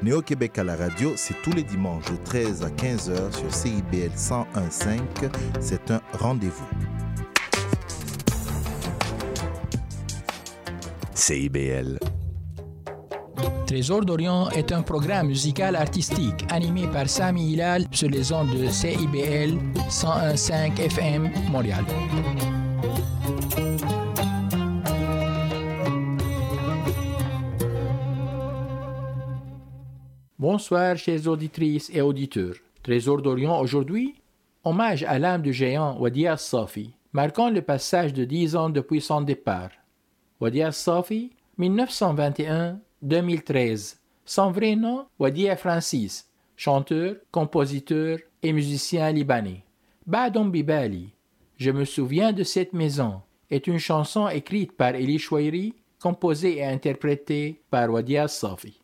Néo-Québec à la radio, c'est tous les dimanches de 13 à 15h sur CIBL 101.5. C'est un rendez-vous. CIBL. Trésor d'Orient est un programme musical artistique animé par Sami Hilal sur les ondes de CIBL 101.5 FM Montréal. Bonsoir, chers auditrices et auditeurs. Trésor d'Orient aujourd'hui, hommage à l'âme du géant Wadi Safi, marquant le passage de dix ans depuis son départ. Wadi Safi, 1921-2013. Son vrai nom, Wadi Francis, chanteur, compositeur et musicien libanais. Badon Bibali, Je me souviens de cette maison, est une chanson écrite par Eli Chouairi, composée et interprétée par Wadi Safi.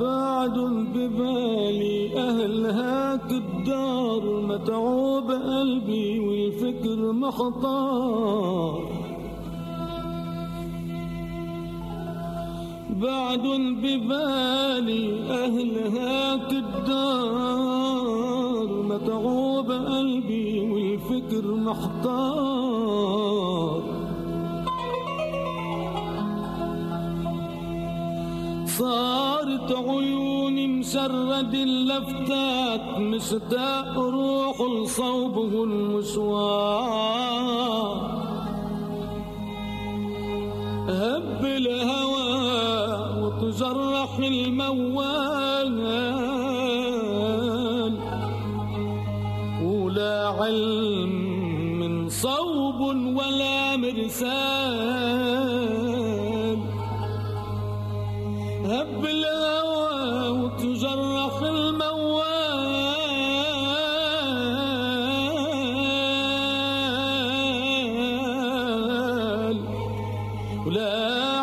بعد ببالي أهلهاك الدار متعوب قلبي والفكر محطار بعد ببالي أهلهاك الدار متعوب قلبي والفكر محتار صارت عيوني مسرد اللفتات مصداق روح لصوبه المسوار هب الهوى وتجرح الموال ولا علم من صوب ولا مرسال. هب الهوى وتجرح الموال. ولا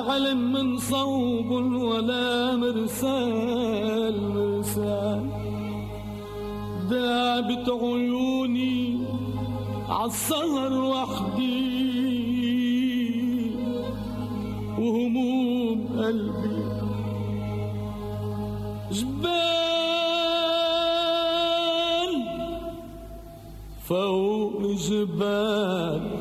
علم من صوب ولا مرسال مرسال. دابت عيوني عالسهر فوق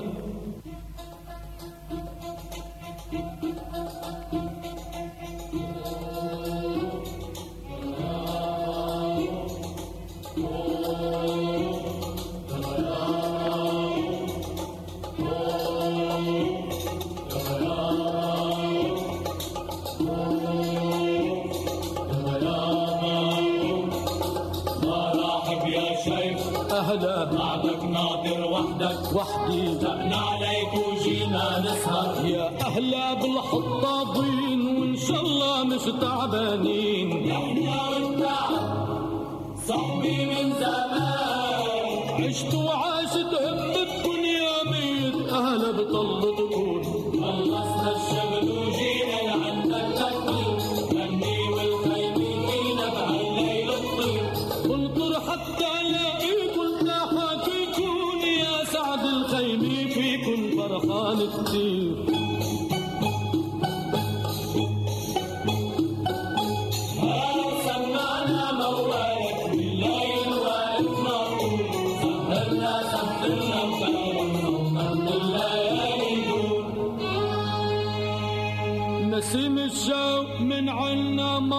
الله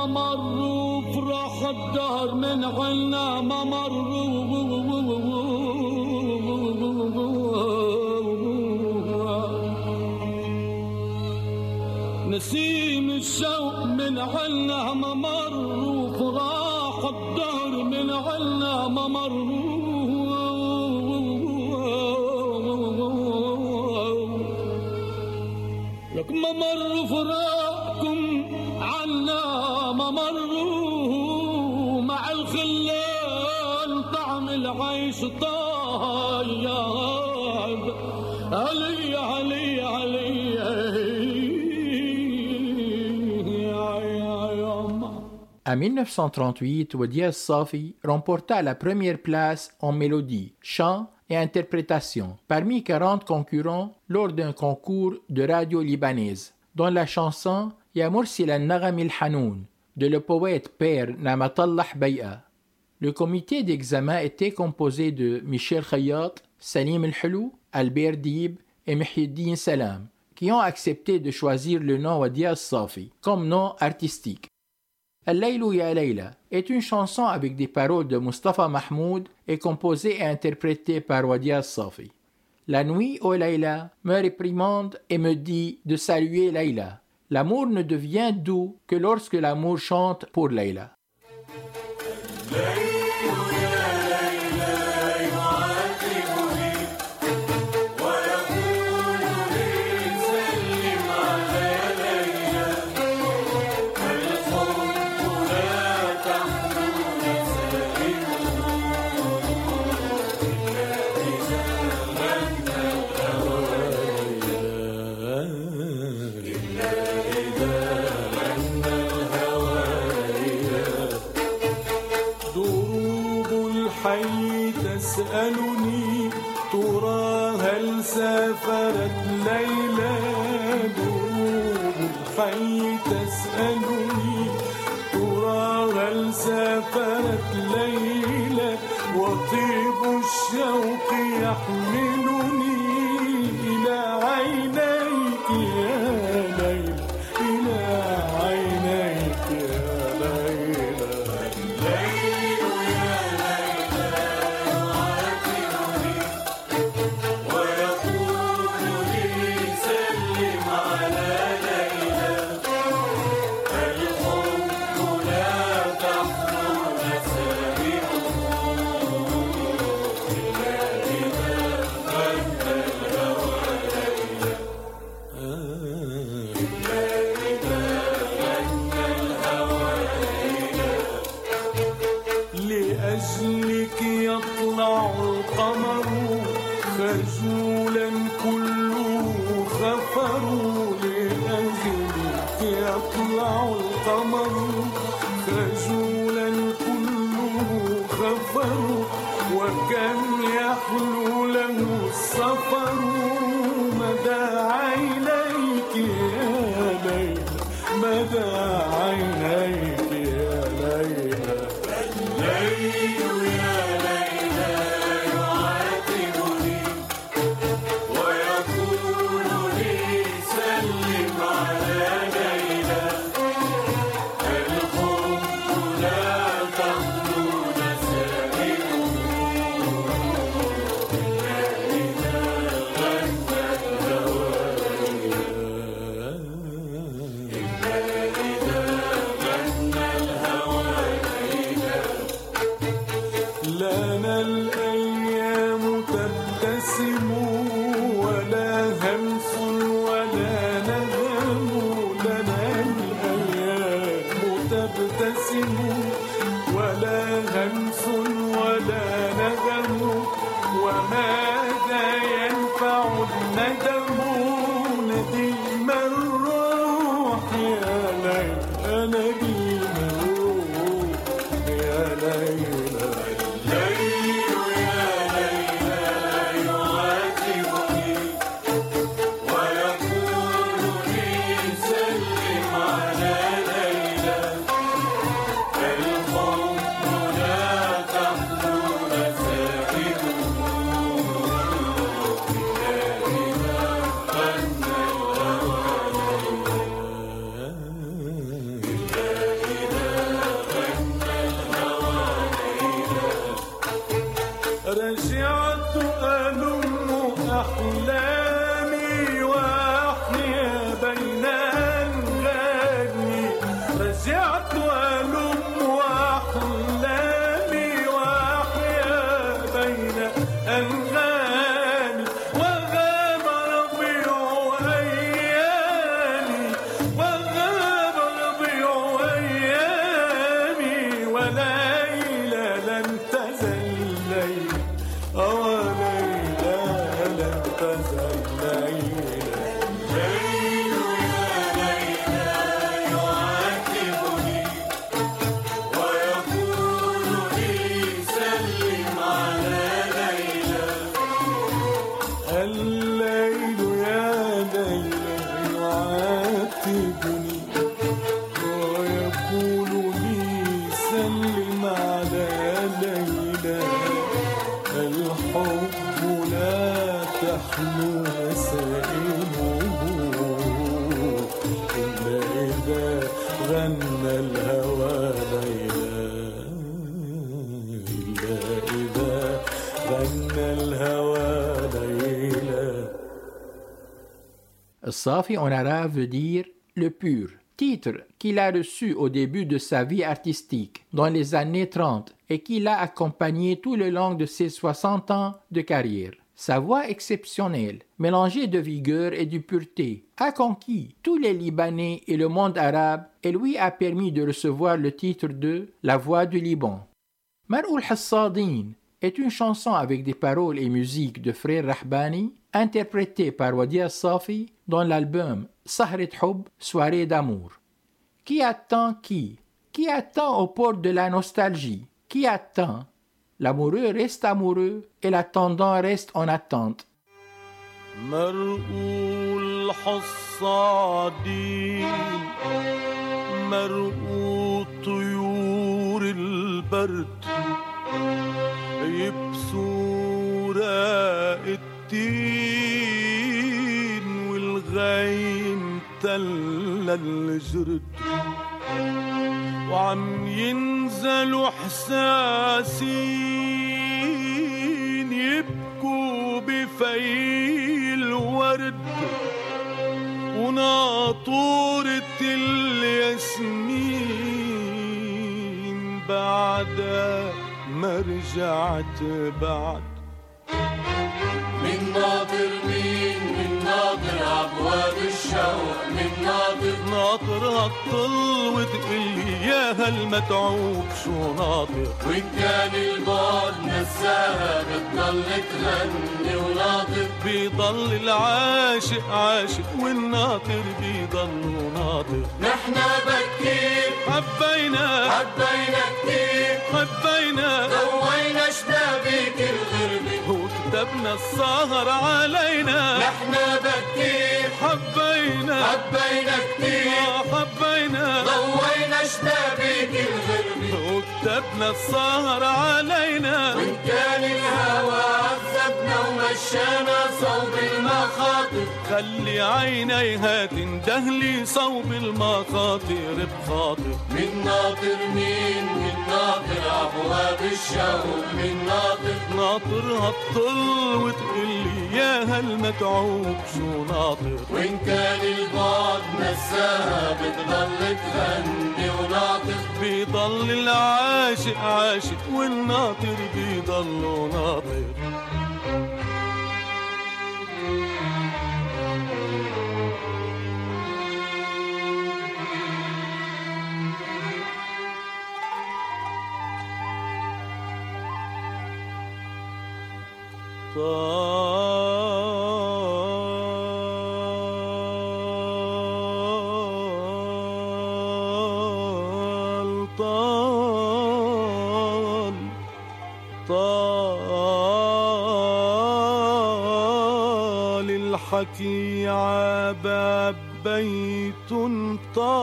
مر وفراح الدهر من عنا ما مر En 1938, Wadi Safi remporta la première place en mélodie, chant et interprétation parmi 40 concurrents lors d'un concours de radio libanaise, dont la chanson Ya Mursila Nagamil Hanoun, de le poète père Namatallah Beya. Le comité d'examen était composé de Michel Khayat, Salim El-Helou, Albert Dib et Mihyeddin Salam, qui ont accepté de choisir le nom Wadia Safi comme nom artistique. Al-Laylou Layla est une chanson avec des paroles de Mustafa Mahmoud et composée et interprétée par Wadia Safi. La nuit, ô Layla, me réprimande et me dit de saluer Layla. L'amour ne devient doux que lorsque l'amour chante pour Layla. Safi en arabe veut dire le pur, titre qu'il a reçu au début de sa vie artistique, dans les années 30, et qui l'a accompagné tout le long de ses 60 ans de carrière. Sa voix exceptionnelle, mélangée de vigueur et de pureté, a conquis tous les Libanais et le monde arabe et lui a permis de recevoir le titre de La voix du Liban. Mar'oul est une chanson avec des paroles et musiques de frère Rahbani, interprétée par Wadi Safi dans l'album Sahret Houb, Soirée d'amour. Qui attend qui Qui attend aux portes de la nostalgie Qui attend L'amoureux reste amoureux et l'attendant reste en attente. مرقول حصادين مرقول طيور البرد التين والغيم تل الجرد. وعم ينزلوا حساسين يبكوا بفي الورد وناطورة الياسمين بعد ما رجعت بعد. من ناطر مين من ناطر أبواب الشوق؟ من ناطر ناطر هالطل وتقلي يا هالمتعوب شو ناطر وإن كان البعد نساها؟ بتضل تغني وناطر بيضل العاشق عاشق والناطر بيضل ناطر نحنا بكير. حبينا. حبينا كتير. حبينا. ضوينا شبابيك وكتبنا السهر علينا. نحنا بكير حبينا. حبينا كتير. آه حبينا ضوينا شبابيك الغربة وكتبنا السهر علينا. وإن كان الهوى عذبنا ومشانا صوب المخاطر. خلي عينيها تندهلي صوب المخاطر بخاطر. من ناطر مين؟ من ناطر أبواب الشوق. من ناطر ناطر هالطل وتقلي يا هالمتعوب شو ناطر؟ وإن كان البعد نساها بتضل تغني. وناطر بيضل العاشق عاشق والناطر بيضل ناطر. Oh. الحكي عباب بيت طال.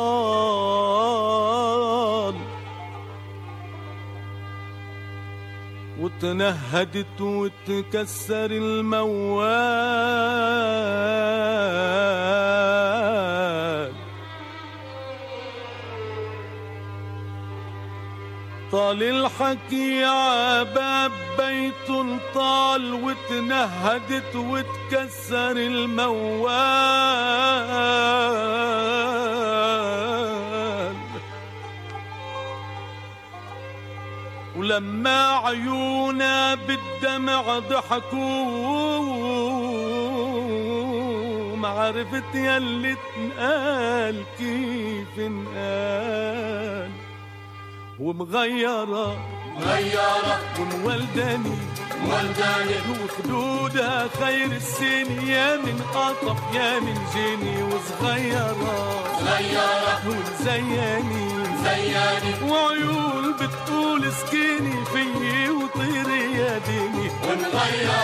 وتنهدت وتكسر الموال. طال الحكي عباب بيت طال. وتنهدت وتكسر الموال. ولما عيونا بالدمع ضحكوا ما عرفت يلي تنقال كيف انقال. ومغيرة غيارة ومولداني وخدودها خير السن يا من قطف يا من جني وصغيرة. غيارة ومزياني زياني وعيون بتقول سكيني فيي وطيري يا ديني. ومغيرة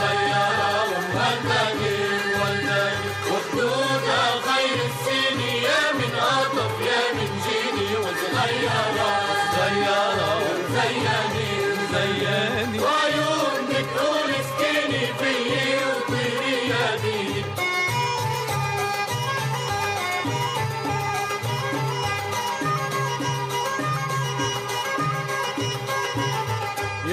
مغيرة ومهداني ولداني وخدودها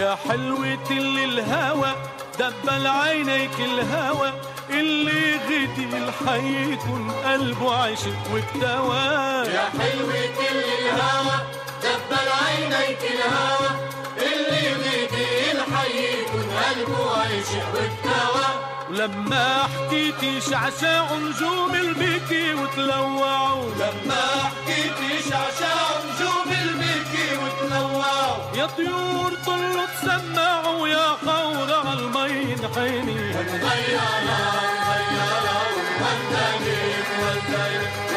يا حلوة اللي الهوى دبل عينيك الهوى اللي غدي الحي يكون قلبه عشق واكتوى يا حلوة كل الهوى دبل عينيك الهوى اللي غدي الحي يكون قلبه عايشق والتوى ولما حكيتي شعشاع نجوم البكي وتلوعوا. لما حكيتي شعشاع نجوم يا طيور طلوا تسمعوا يا خور على المي انحني غيرها غيرها والدني والدني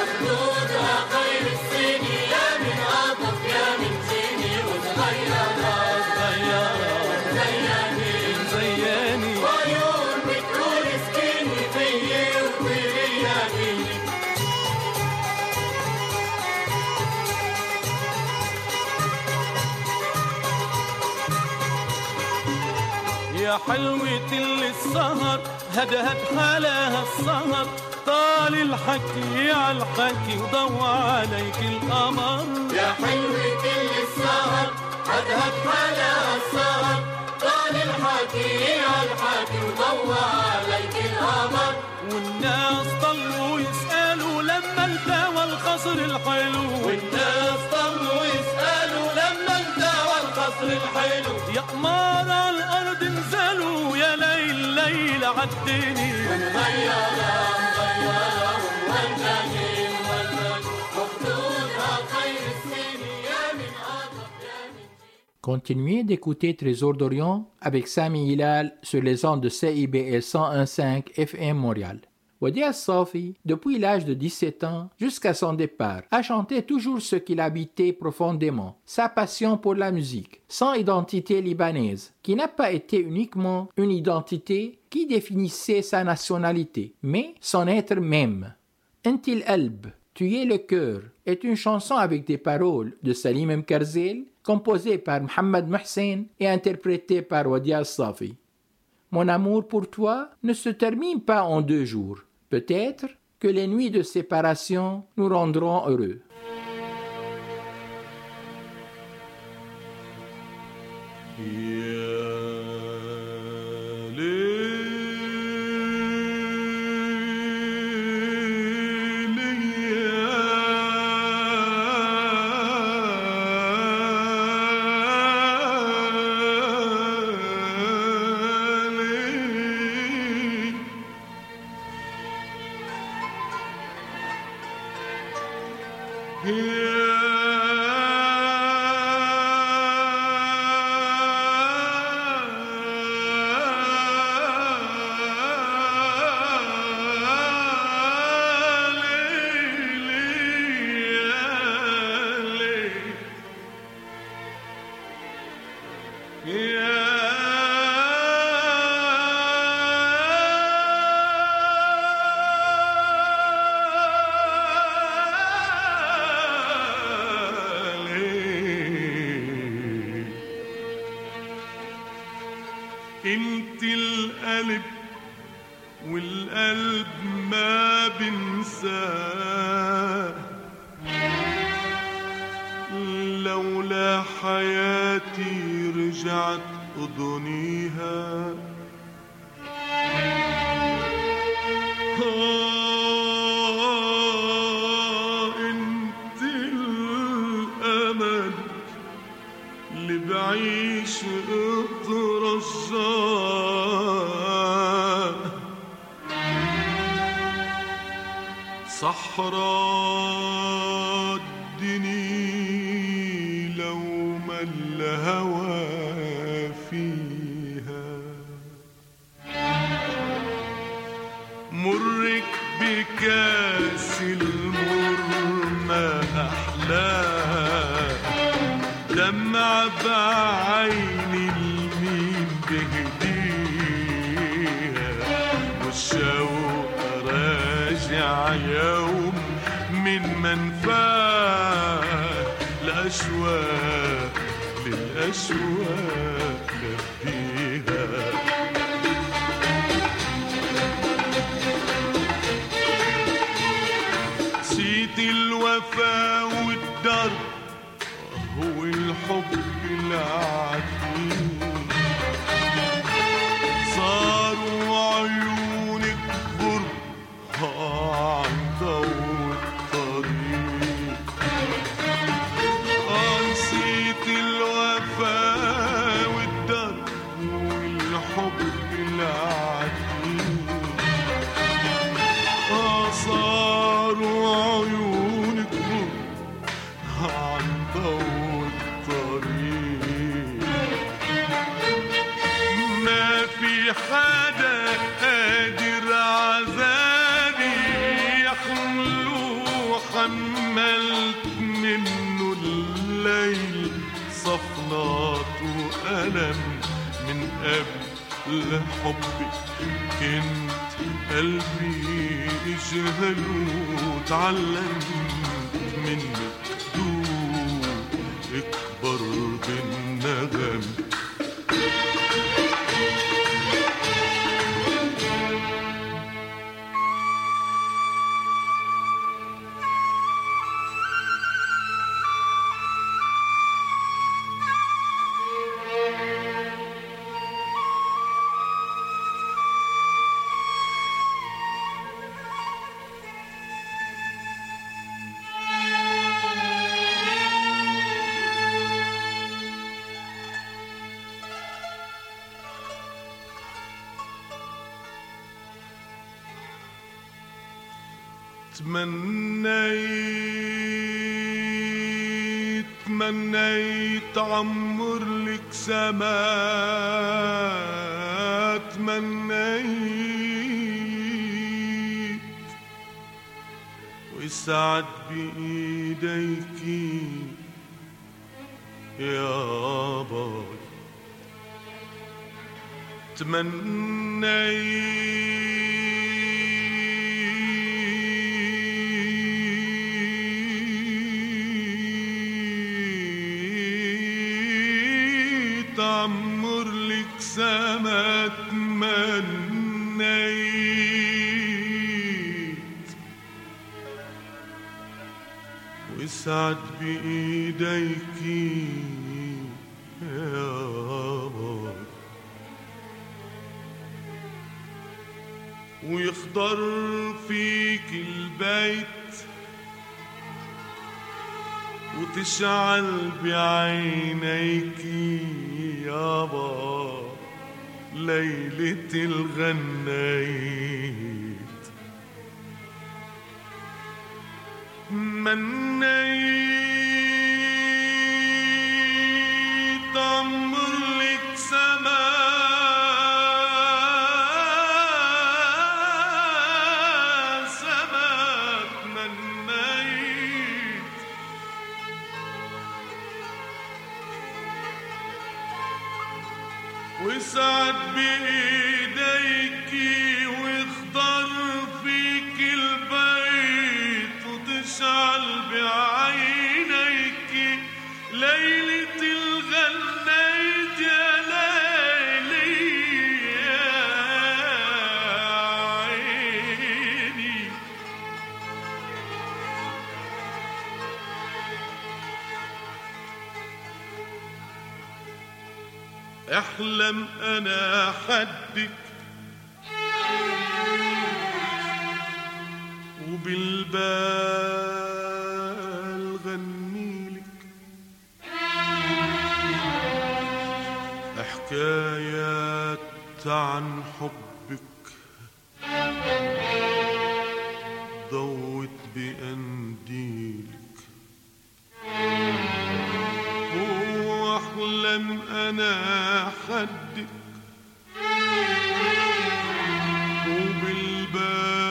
حلوة اللي السهر هدهد حلاها السهر. طال الحكي على الحكي وضوى عليك القمر. يا حلوة كل السهر هدهد حلاها السهر. طال الحكي على الحكي وضوى عليك القمر. والناس ضلوا يسألوا لما التوى الخصر الحلو. والناس ضلوا يسألوا التوى القصر الحلو يا قمار على الأرض نزلوا يا ليل ليل عالدني غيرها غيرها والجني والجني وخدودها خير السنين يا من عطف يا من Continuez d'écouter Trésor d'Orient avec Sami Hilal sur les ondes de CIBL 101.5 FM Montréal. Wadi Al-Safi, depuis l'âge de 17 ans jusqu'à son départ, a chanté toujours ce qu'il habitait profondément, sa passion pour la musique, son identité libanaise, qui n'a pas été uniquement une identité qui définissait sa nationalité, mais son être même. Intil Elb, Tu es le cœur est une chanson avec des paroles de Salim M. Karzel, composée par Mohamed Mohsen et interprétée par Wadi Al-Safi. Mon amour pour toi ne se termine pas en deux jours. Peut-être que les nuits de séparation nous rendront heureux. والقلب ما بنساه. لولا حياتي رجعت اضنيها آه، انت الأمل اللي بعيش اترجاه صحراء الدني لو ما الهوى فيها. مرك بكاس المر ما دمع بعيني للأشواق خبيها نسيت الوفا والدرب الحب أحلى حب كنت قلبي اجهل وتعلم منك اسعد بإيديك يا رب. ويخضر فيك البيت وتشعل بعينيك يابا ليلة الغنايم name. أحلم أنا حدك. وبالباب أنا حدك. وبالباب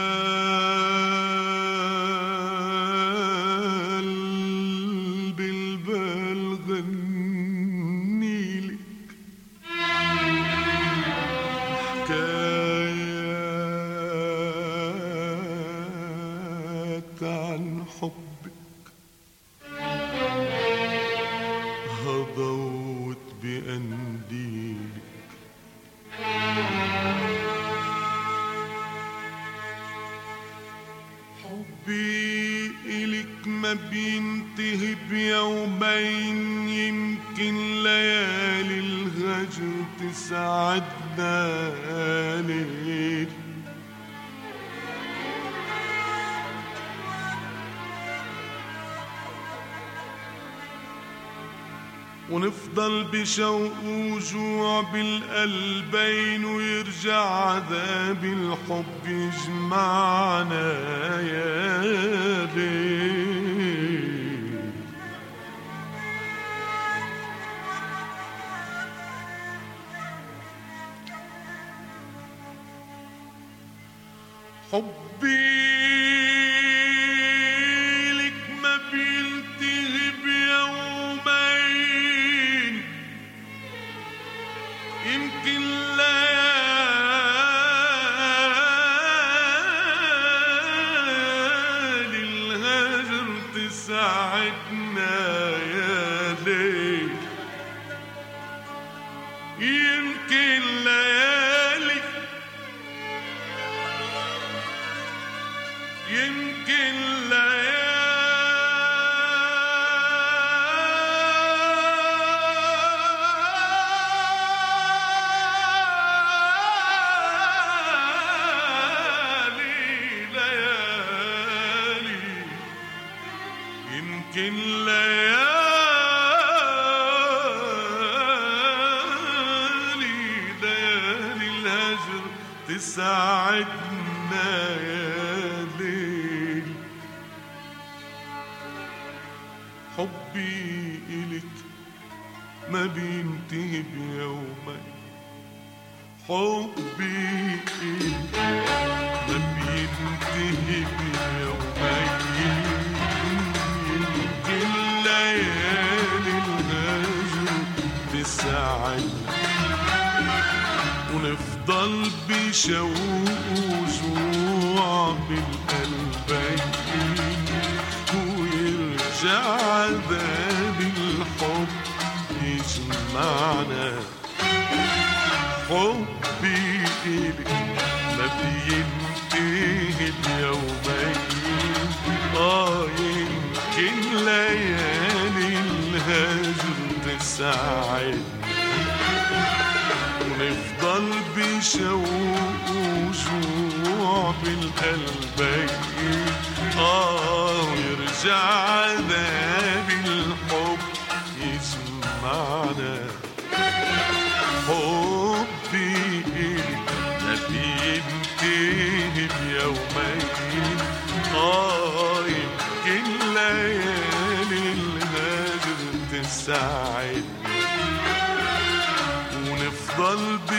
بشوق وجوع بالقلبين ويرجع عذاب الحب يجمعنا يا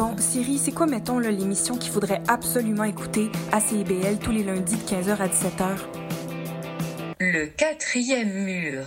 Bon, Siri, c'est quoi, mettons, l'émission qu'il faudrait absolument écouter à CIBL tous les lundis de 15h à 17h? Le quatrième mur.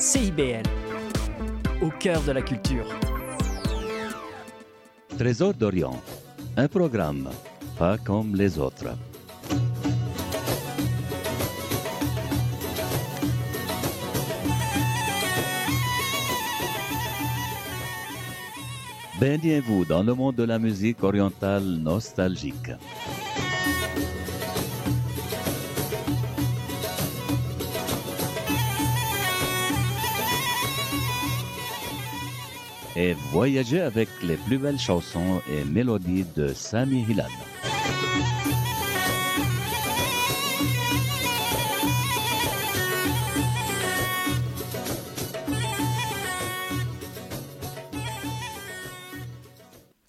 CIBL, au cœur de la culture. Trésor d'Orient, un programme pas comme les autres. Baignez-vous dans le monde de la musique orientale nostalgique. Et voyagez avec les plus belles chansons et mélodies de Sami Hilal.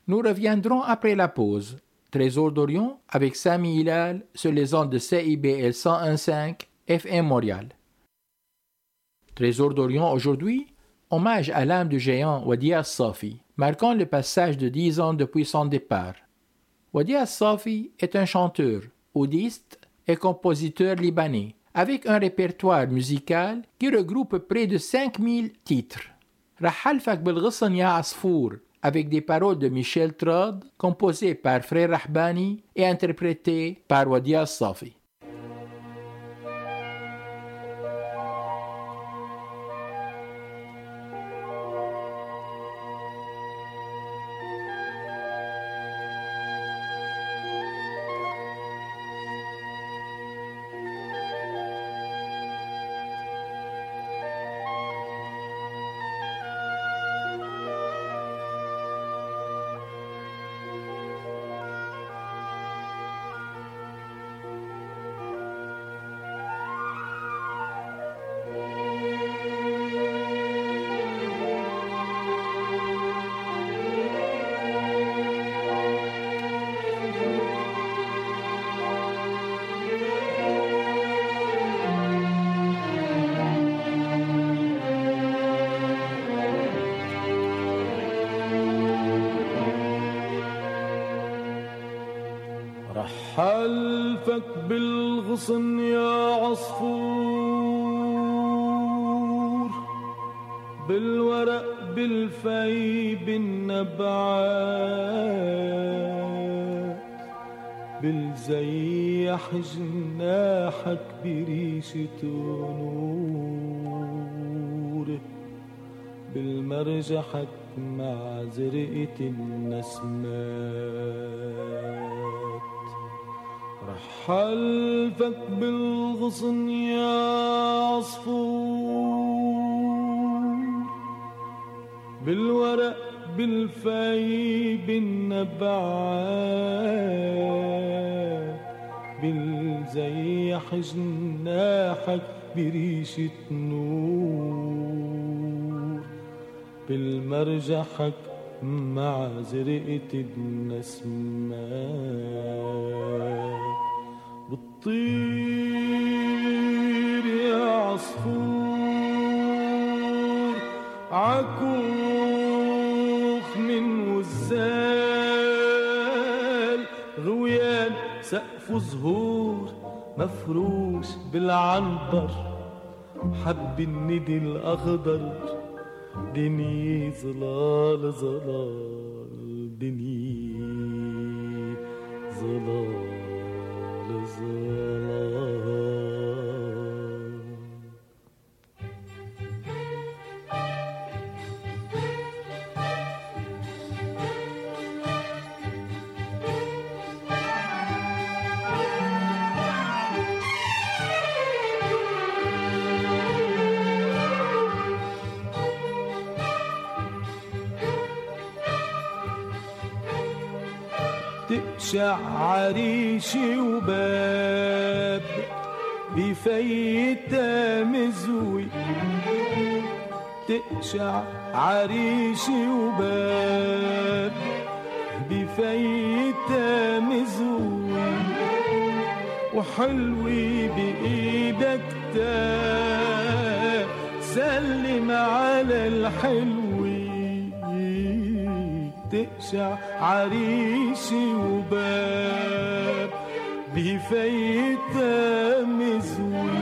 Nous reviendrons après la pause. Trésor d'Orient avec Sami Hilal sur les ondes de CIBL 101.5 FM Montréal. Trésor d'Orient aujourd'hui, Hommage à l'âme du géant Wadia Safi, marquant le passage de dix ans depuis son départ. Wadia Safi est un chanteur, oudiste et compositeur libanais, avec un répertoire musical qui regroupe près de 5000 titres. Rahalfak Belghassan Ya Asfour, avec des paroles de Michel Trod, composées par Frère Rahbani et interprétées par Wadia Safi. حلفك بالغصن يا عصفور بالورق بالفي بالنبعات بالزيح جناحك بريشة نور بالمرجحك مع زرقة النسمات. حلفك بالغصن يا عصفور. بالورق بالفي بالنبعات بالزيح جناحك بريشة نور بالمرجحك مع زرقة النسمات بتطير يا عصفور عكوخ من وزال غويان سقف زهور مفروش بالعنبر حب الندي الأخضر دنيا ظلال ظلال دنيا ظلال. Brazil. تقشع عريشي وباب بفيتا مزوي تقشع عريشي وباب بفيتا مزوي وحلوي بإيدك تاب سلم على الحلوي تقشع عريشي وباب بفيتا مزوي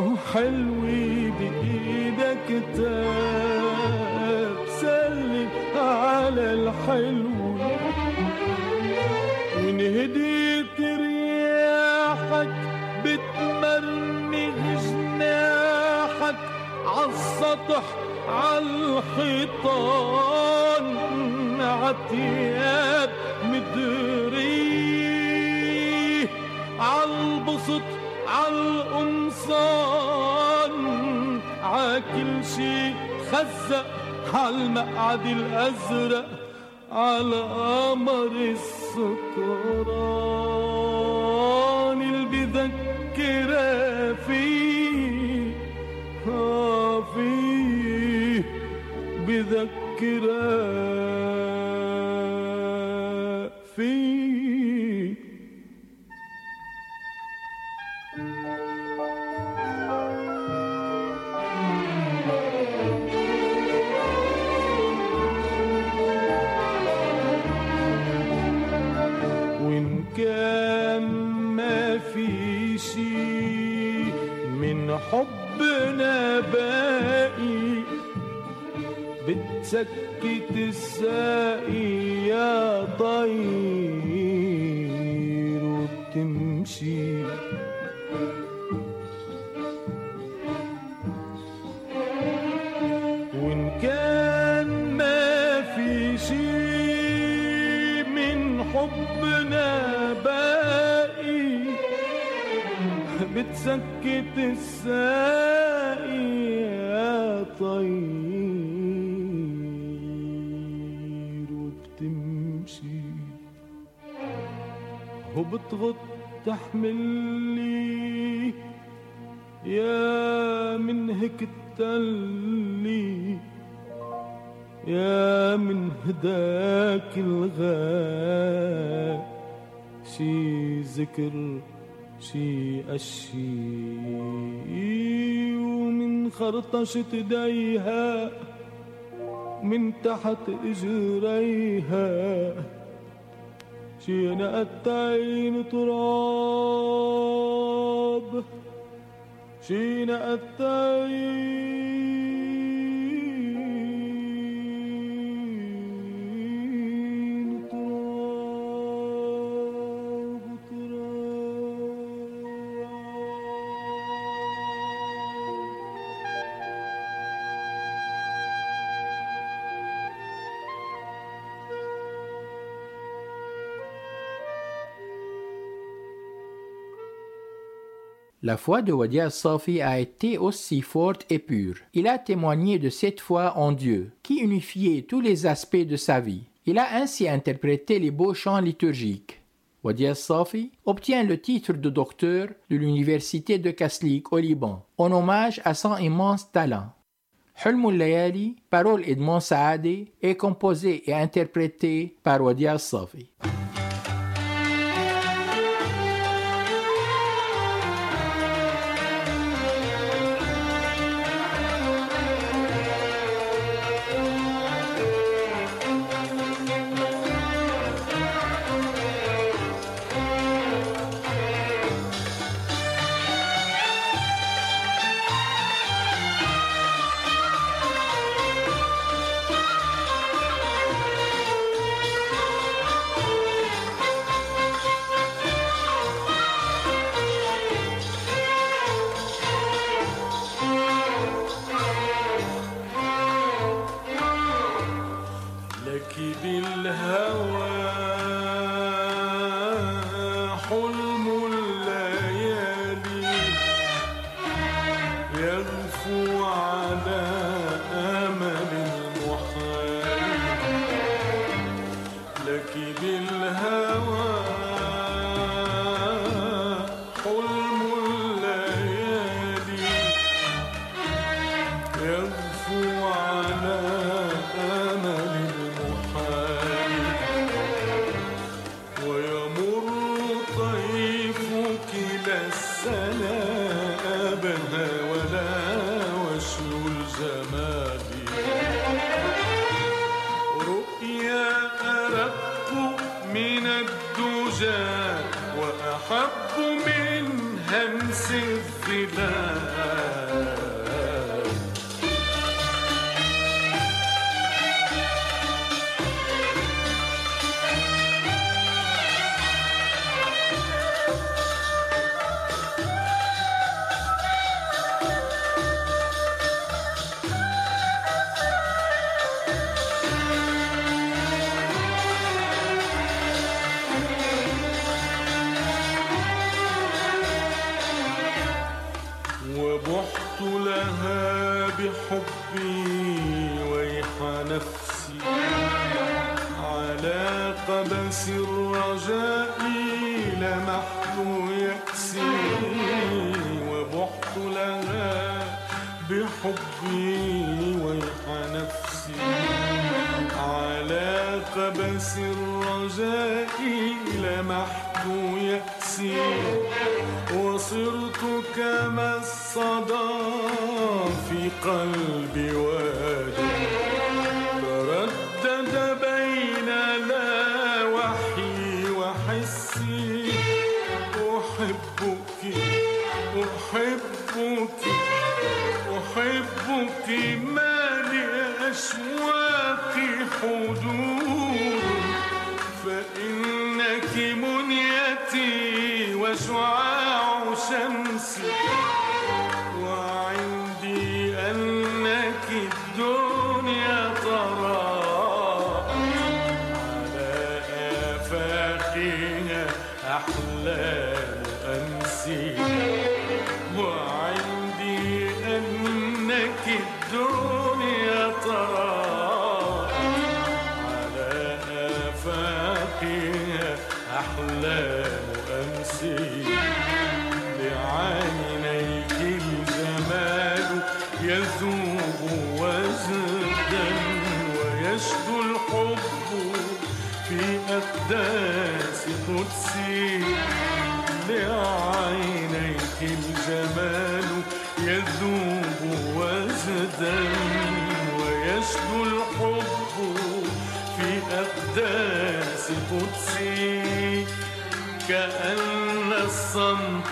وحلوي بإيدك تاب. سلم على الحلوي وإن هديت رياحك بتمرمغ جناحك عالسطح عالحيطان عتياب مدري. عالبسط عالقمصان عاكل شي خزق عالمقعد الأزرق على قمر السكران. الساقي يا طير وبتمشي وبتغط تحملي يا من هيك التلي يا من هداك الغاء شي ذكر شي أشي ومن خرطشة ايديها من تحت إجريها. شي نقطتين تراب شي نقطتين La foi de Wadia Safi a été aussi forte et pure. Il a témoigné de cette foi en Dieu, qui unifiait tous les aspects de sa vie. Il a ainsi interprété les beaux chants liturgiques. Wadia Safi obtient le titre de docteur de l'université de Kaslik au Liban, en hommage à son immense talent. Hulmul parole Edmond Saadé, est composé et interprété par Wadia Safi. Oh. soir.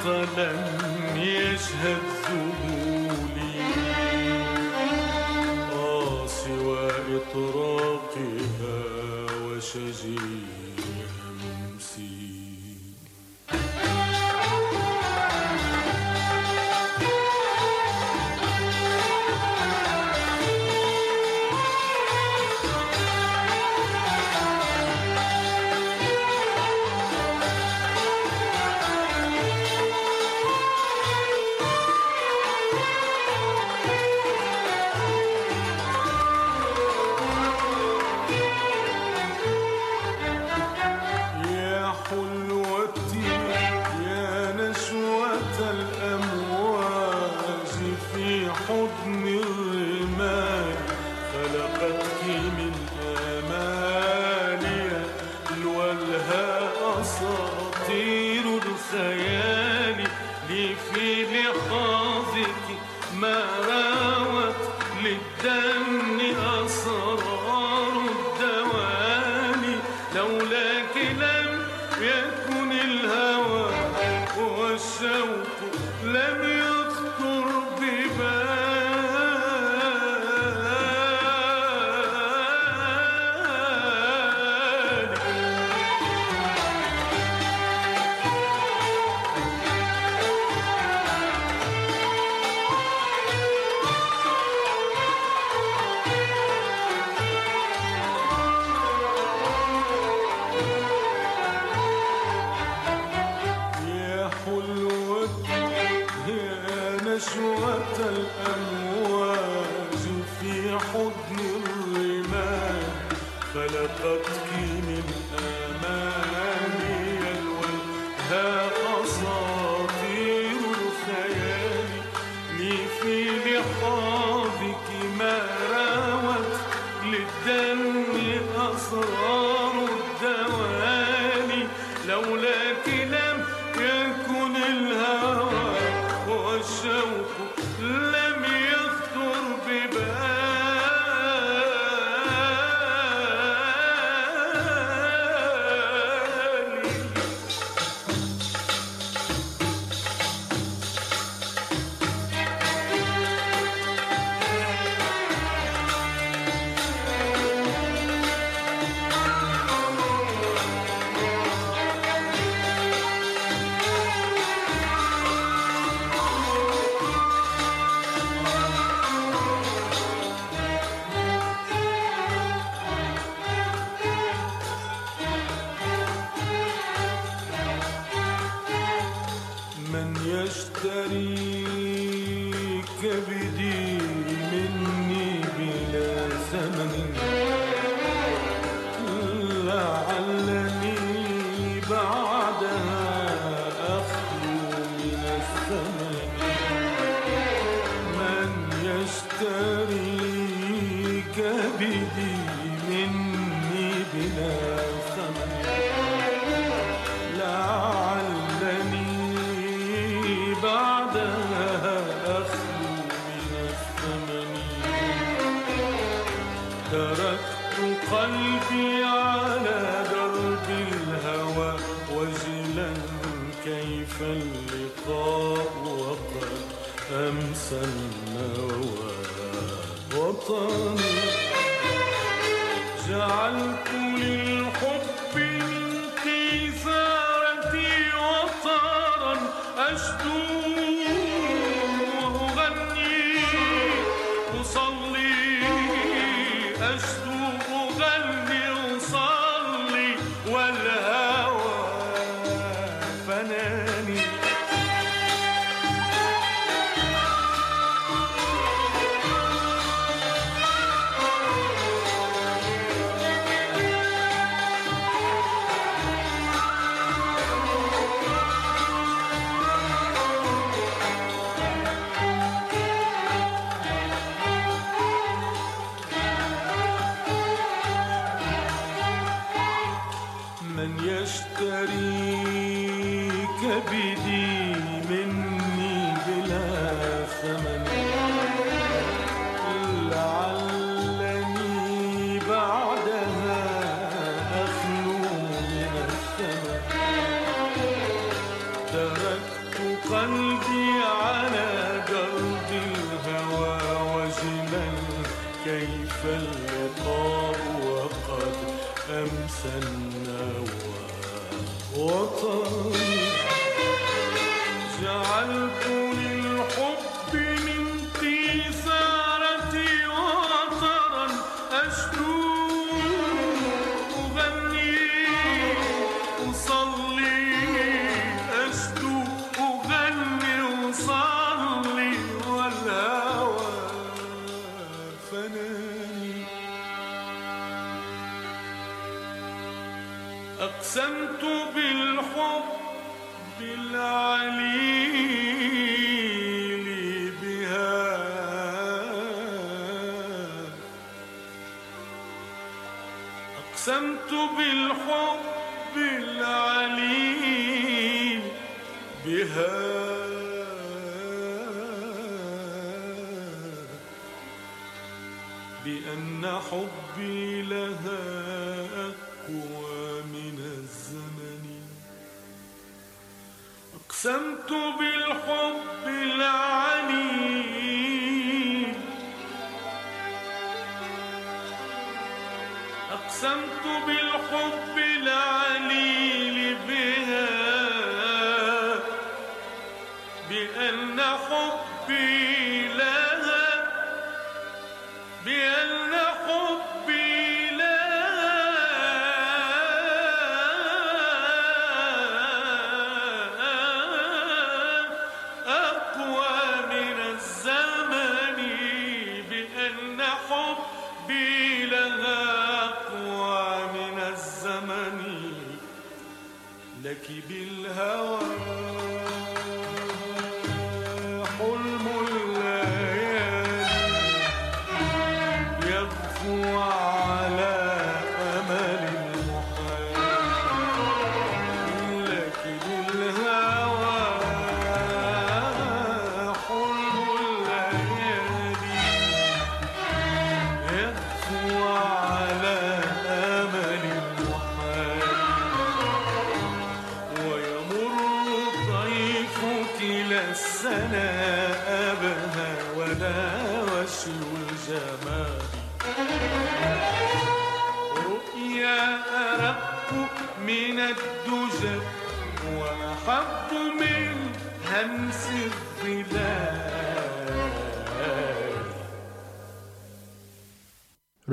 الصمت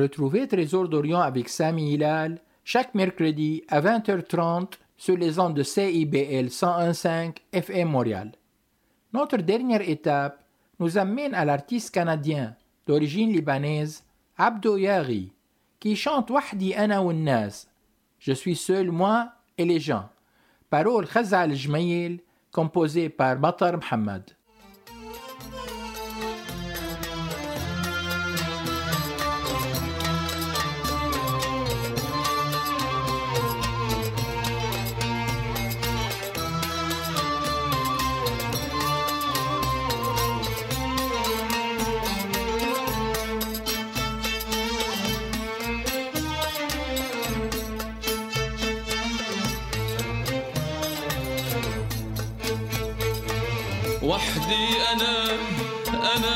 Retrouvez Trésor d'Orient avec Sami Hilal chaque mercredi à 20h30 sur les ondes de CIBL 101.5 FM Montréal. Notre dernière étape nous amène à l'artiste canadien d'origine libanaise Abdo Yari, qui chante Wahdi Ana Nas, Je suis seul, moi et les gens. Parole Khazal Jmaïl, composée par Batar Mohamed. وحدي أنا أنا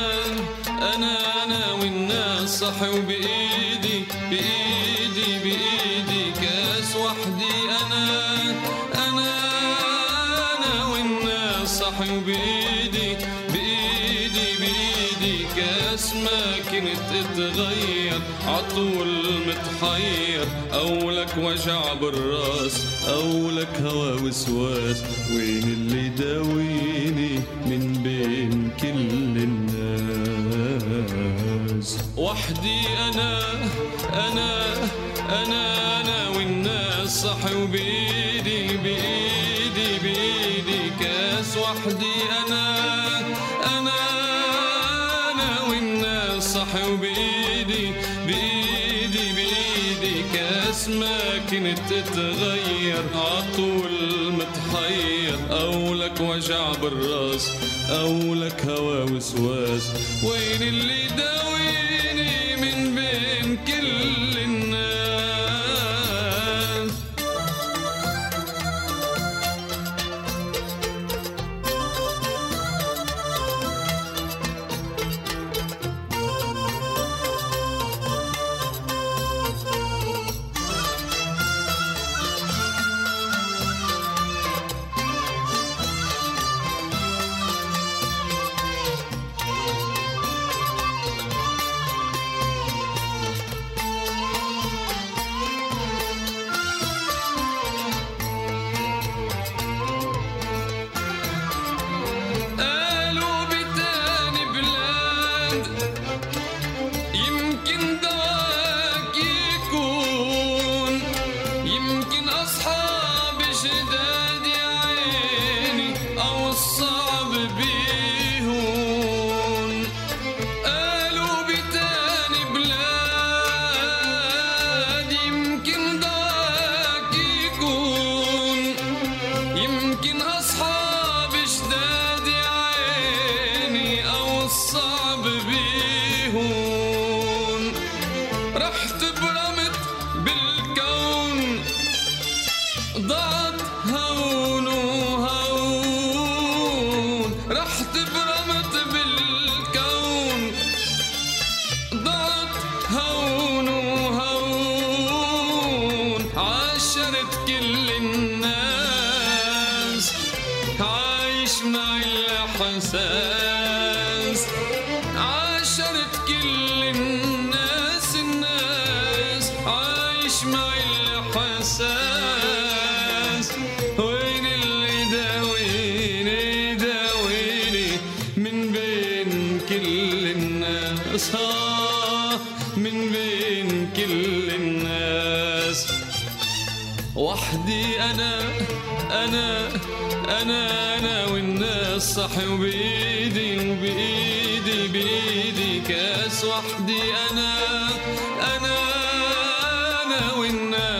أنا أنا والناس صحوا بإيدي بإيدي بإيدي كاس وحدي أنا أنا أنا والناس صحوا بإيدي بإيدي بإيدي كاس ما كنت تغير عطول متحير أو لك وجع بالرأس أو لك هوا وسواس وين اللي داويني وحدي أنا أنا أنا أنا والناس صحوا بإيدي بإيدي بإيدي كاس وحدي أنا أنا أنا والناس صحوا بإيدي بإيدي بإيدي كاس ما كنت تتغير عطول متحير أو لك وجع بالرأس أو لك هوا وسواس. وين اللي داويني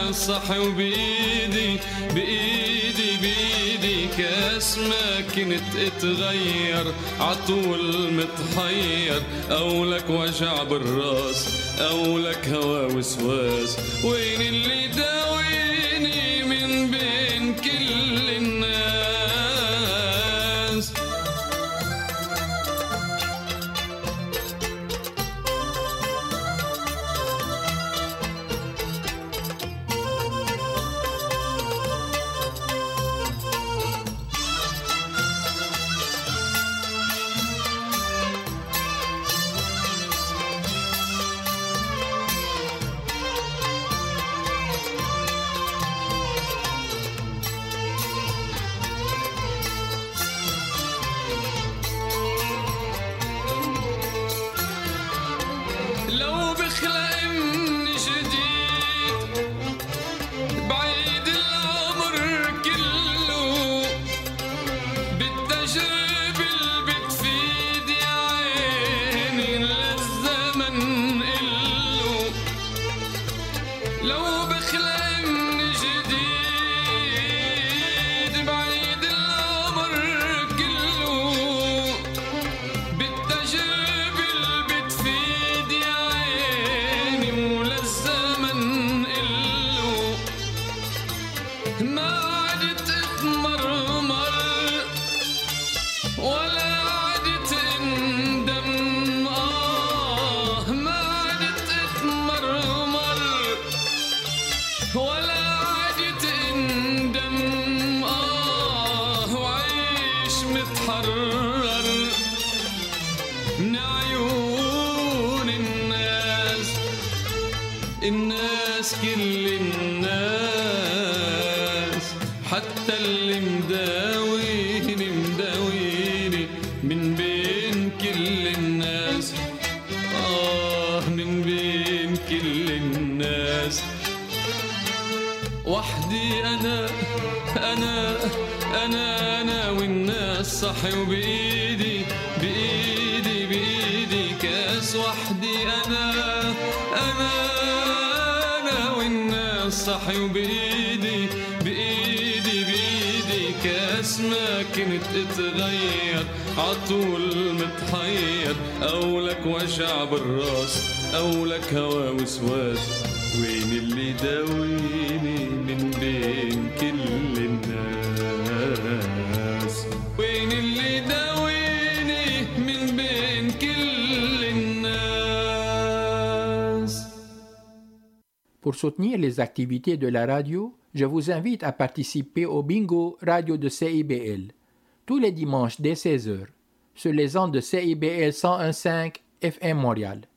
والناس صحوا بإيدي بإيدي بإيدي كاس ما كنت اتغير عطول متحير. أو لك وجع بالرأس أو لك هوا وسواس. وين اللي داويني الناس كل الناس حتى اللي مداويني مداويني من بين كل الناس. آه من بين كل الناس. وحدي أنا أنا أنا أنا والناس صحي وبإيدي وبإيدي بإيدي بإيدي كاس ما كنت اتغير. عطول متحير أو لك وجع بالراس أو لك هوا وسواس. وين اللي داويني Pour soutenir les activités de la radio, je vous invite à participer au bingo radio de CIBL tous les dimanches dès 16h sur les ondes de CIBL 101.5 FM Montréal.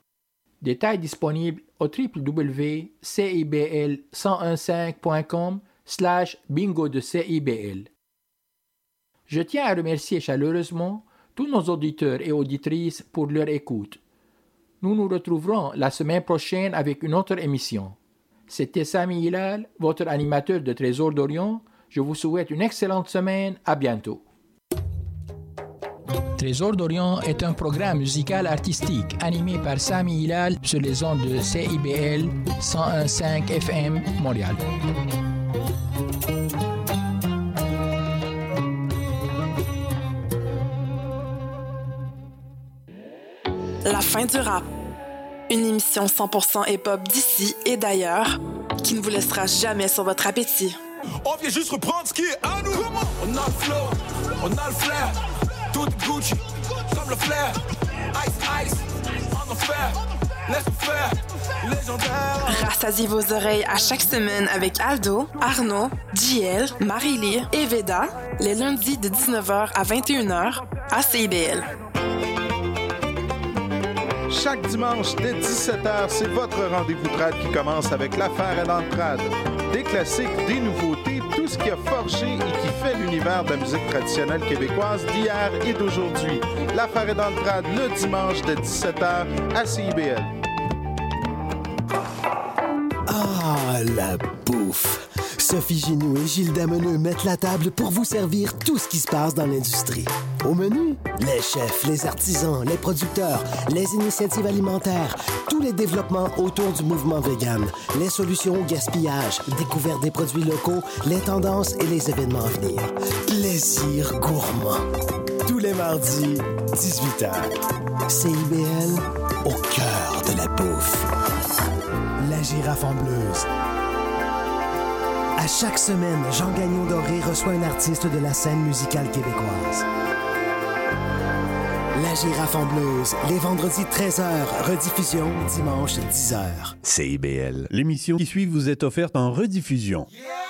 Détails disponibles au www.cibl1015.com slash bingo de CIBL. Je tiens à remercier chaleureusement tous nos auditeurs et auditrices pour leur écoute. Nous nous retrouverons la semaine prochaine avec une autre émission. C'était Sami Hilal, votre animateur de Trésor d'Orient. Je vous souhaite une excellente semaine. À bientôt. Trésor d'Orient est un programme musical artistique animé par Sami Hilal sur les ondes de CIBL 101.5 FM Montréal. La fin du rap. Une émission 100% hip-hop d'ici et d'ailleurs qui ne vous laissera jamais sur votre appétit. On vient juste reprendre ce qui est à nous. On a le flow, on a le flair. Tout est Gucci, comme le flair. Ice, ice, on en fait. Laisse faire, légendaire. Rassasiez vos oreilles à chaque semaine avec Aldo, Arnaud, JL, Marie-Lee et Veda, les lundis de 19h à 21h à CIBL. Chaque dimanche dès 17h, c'est votre rendez-vous trad qui commence avec l'affaire dans le trad. Des classiques, des nouveautés, tout ce qui a forgé et qui fait l'univers de la musique traditionnelle québécoise d'hier et d'aujourd'hui. L'affaire est dans le trad le dimanche de 17h à CIBL. Ah, la bouffe! Sophie Ginou et Gilles Dameneux mettent la table pour vous servir tout ce qui se passe dans l'industrie. Au menu, les chefs, les artisans, les producteurs, les initiatives alimentaires, tous les développements autour du mouvement vegan, les solutions au gaspillage, découverte des produits locaux, les tendances et les événements à venir. Plaisir gourmand. Tous les mardis, 18h. CIBL, au cœur de la bouffe. La girafe en bleuse. À chaque semaine, Jean Gagnon Doré reçoit un artiste de la scène musicale québécoise. La girafe en bleuse, les vendredis 13h, rediffusion dimanche 10h. CIBL, l'émission qui suit vous est offerte en rediffusion. Yeah!